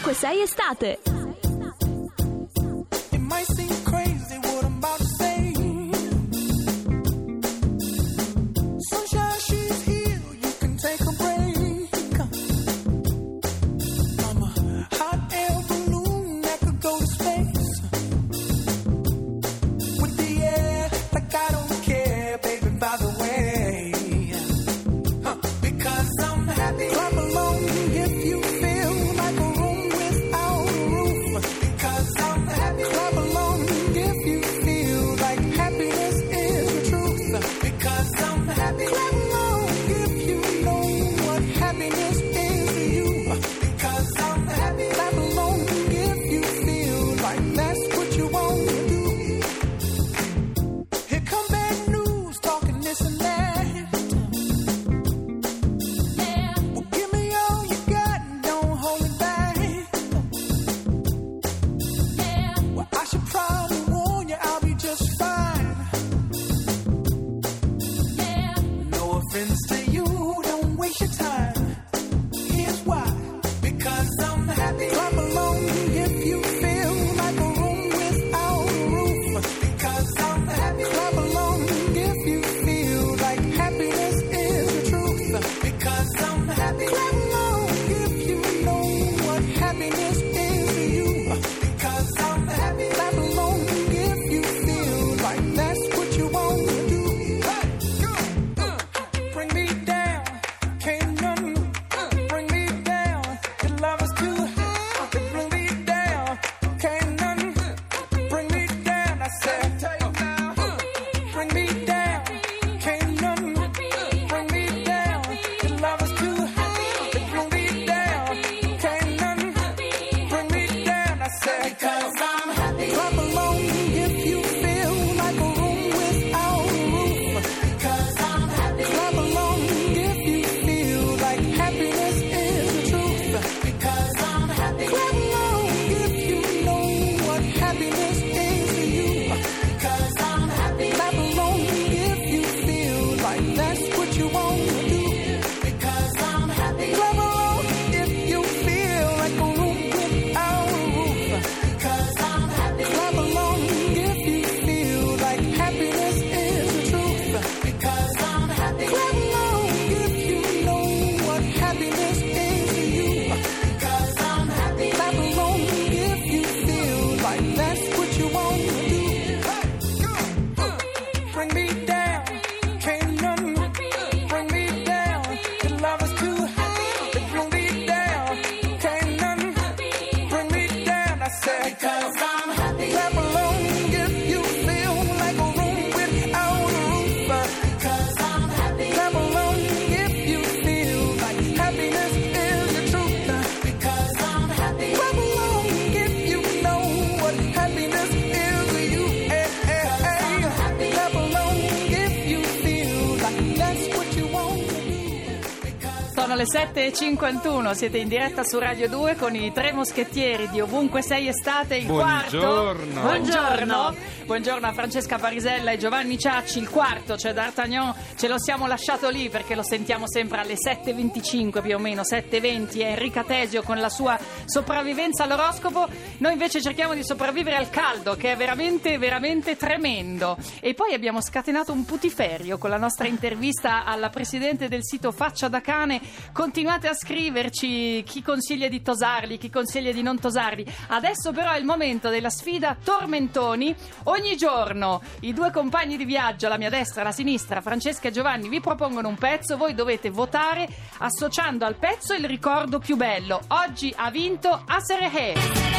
5-6 estate. Sono le 7.51, siete in diretta su Radio 2 con i tre moschettieri di Ovunque Sei Estate, il Buongiorno. quarto. Buongiorno. Buongiorno a Francesca Parisella e Giovanni Ciacci, il quarto, cioè D'Artagnan, ce lo siamo lasciato lì perché lo sentiamo sempre alle 7.25 più o meno, 7.20, è Enrica Tesio con la sua sopravvivenza all'oroscopo, noi invece cerchiamo di sopravvivere al caldo che è veramente, veramente tremendo. E poi abbiamo scatenato un putiferio con la nostra intervista alla presidente del sito Faccia da Cane Continuate a scriverci chi consiglia di tosarli, chi consiglia di non tosarli. Adesso però è il momento della sfida Tormentoni. Ogni giorno i due compagni di viaggio, la mia destra e la sinistra, Francesca e Giovanni, vi propongono un pezzo. Voi dovete votare associando al pezzo il ricordo più bello. Oggi ha vinto Aserehe.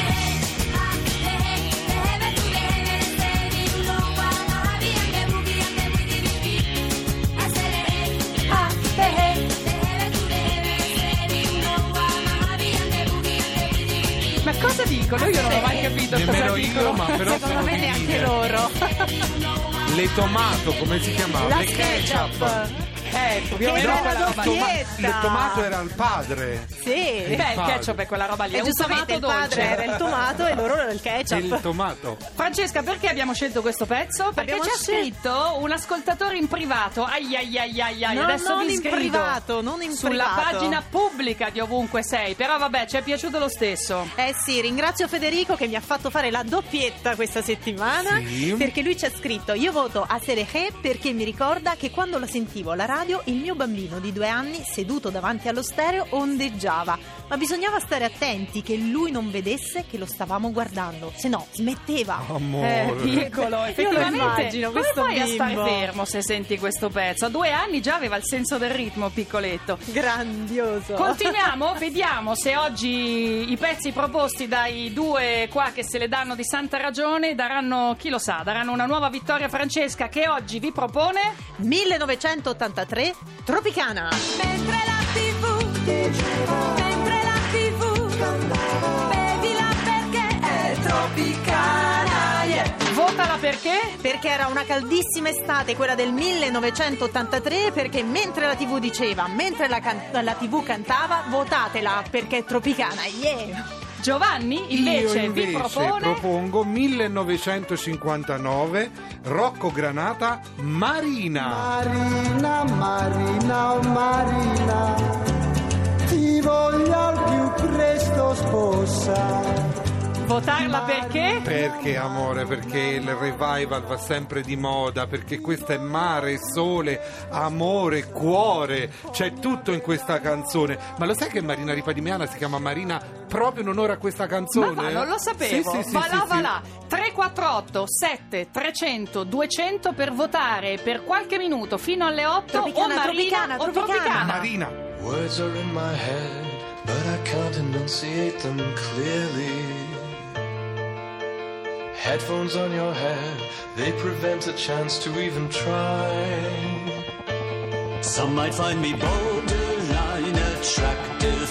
Ma cosa dicono? Io non ho mai capito Nemmeno cosa io, dicono. ma però Secondo me neanche loro. Le tomato, come si chiamava? La Le ketchup. ketchup. Eh, più o meno quella roba lì. Il tomato era il padre. Sì. Beh, il padre. ketchup è quella roba lì. E è un giustamente il padre era il tomato e loro erano il ketchup. Il tomato. Francesca, perché abbiamo scelto questo pezzo? Perché Abbiamo ci ha scel- scritto un ascoltatore in privato. Ai ai ai ai ai. No, Adesso non vi in privato, non in Sulla privato. pagina pubblica di ovunque sei. Però vabbè, ci è piaciuto lo stesso. Eh sì, ringrazio Federico che mi ha fatto fare la doppietta questa settimana Sì. perché lui ci ha scritto io voto a Serehe perché mi ricorda che quando la sentivo alla radio il mio bambino di due anni seduto davanti allo stereo ondeggiava ma bisognava stare attenti che lui non vedesse che lo stavamo guardando se no smetteva Amore. Eh, piccolo, effettivamente. immagino, come questo fai a stare bimbo. fermo se senti questo pezzo? A due anni già aveva il senso del ritmo, piccoletto. grandioso Continuiamo, vediamo se oggi i pezzi proposti dai due qua che se le danno di santa ragione daranno, chi lo sa, daranno una nuova vittoria a Francesca che oggi vi propone 1983 Tropicana Mentre la tv, mentre tropicana, yeah. Votala perché? perché era una caldissima estate quella del 1983 perché mentre la tv diceva mentre la, can- la tv cantava votatela perché è tropicana yeah Giovanni invece, Io invece vi propone propongo 1959 Rocco Granata Marina. Marina, Marina, oh Marina, ti voglio al più presto sposa. Votarla perché? Perché amore? Perché il revival va sempre di moda, perché questo è mare, sole, amore, cuore, c'è tutto in questa canzone. Ma lo sai che Marina Ripadimeana si chiama Marina proprio in onore a questa canzone? Ma va, non lo sapevo. Sì, sì, sì, va là, sì, va sì. là. 348 7 300 200 per votare per qualche minuto fino alle 8 Tropicana, o Marina Tropicana, o Tropicana. Marina. Words are in my head, but I can't enunciate them clearly. Headphones on your head, they prevent a chance to even try. Some might find me borderline attractive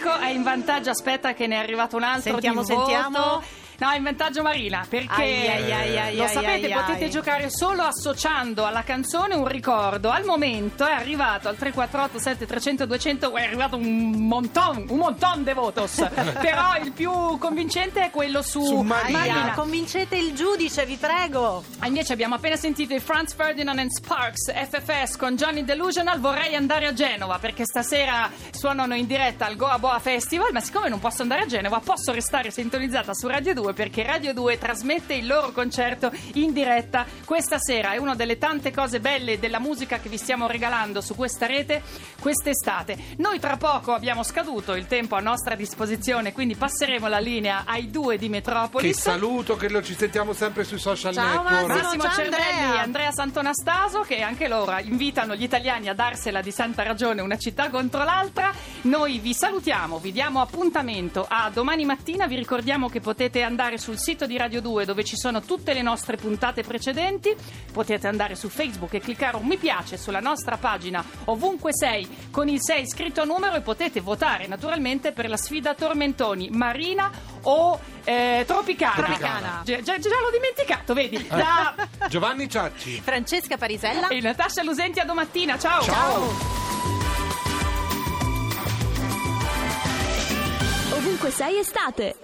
pubblico è in vantaggio, aspetta che ne è arrivato un altro sentiamo, di voto. No, in vantaggio Marina, perché Ai, ai, ai, ai, lo sapete, potete giocare solo associando alla canzone un ricordo. Al momento è arrivato al 348 7300 200 è arrivato un monton, un monton de votos. Però il più convincente è quello su, Su Marina. Marina, convincete il giudice, vi prego. Invece abbiamo appena sentito i Franz Ferdinand and Sparks FFS con Johnny Delusional. Vorrei andare a Genova perché stasera suonano in diretta al Goa Boa Festival. Ma siccome non posso andare a Genova, posso restare sintonizzata su Radio 2 perché Radio 2 trasmette il loro concerto in diretta questa sera. È una delle tante cose belle della musica che vi stiamo regalando su questa rete quest'estate. Noi tra poco abbiamo scaduto il tempo a nostra disposizione, quindi passeremo la linea ai due di Che Metropolis. saluto, che lo ci sentiamo sempre sui social Ciao, network. Massimo. Massimo ciao, Cervelli Andrea. e Andrea Santonastaso che anche loro invitano gli italiani a darsela di santa ragione una città contro l'altra. Noi vi salutiamo, vi diamo appuntamento a domani mattina. Vi ricordiamo che potete andare sul sito di Radio 2 dove ci sono tutte le nostre puntate precedenti. Potete andare su Facebook e cliccare un mi piace sulla nostra pagina ovunque sei con il 6 scritto a numero e potete votare naturalmente per la sfida Tormentoni, Marina o eh, Tropicana. Tropicana. Già, già- già l'ho dimenticato, vedi? Da Giovanni Ciacci. Francesca Parisella. e Natascia Lusenti a domattina, ciao! Ovunque sei estate.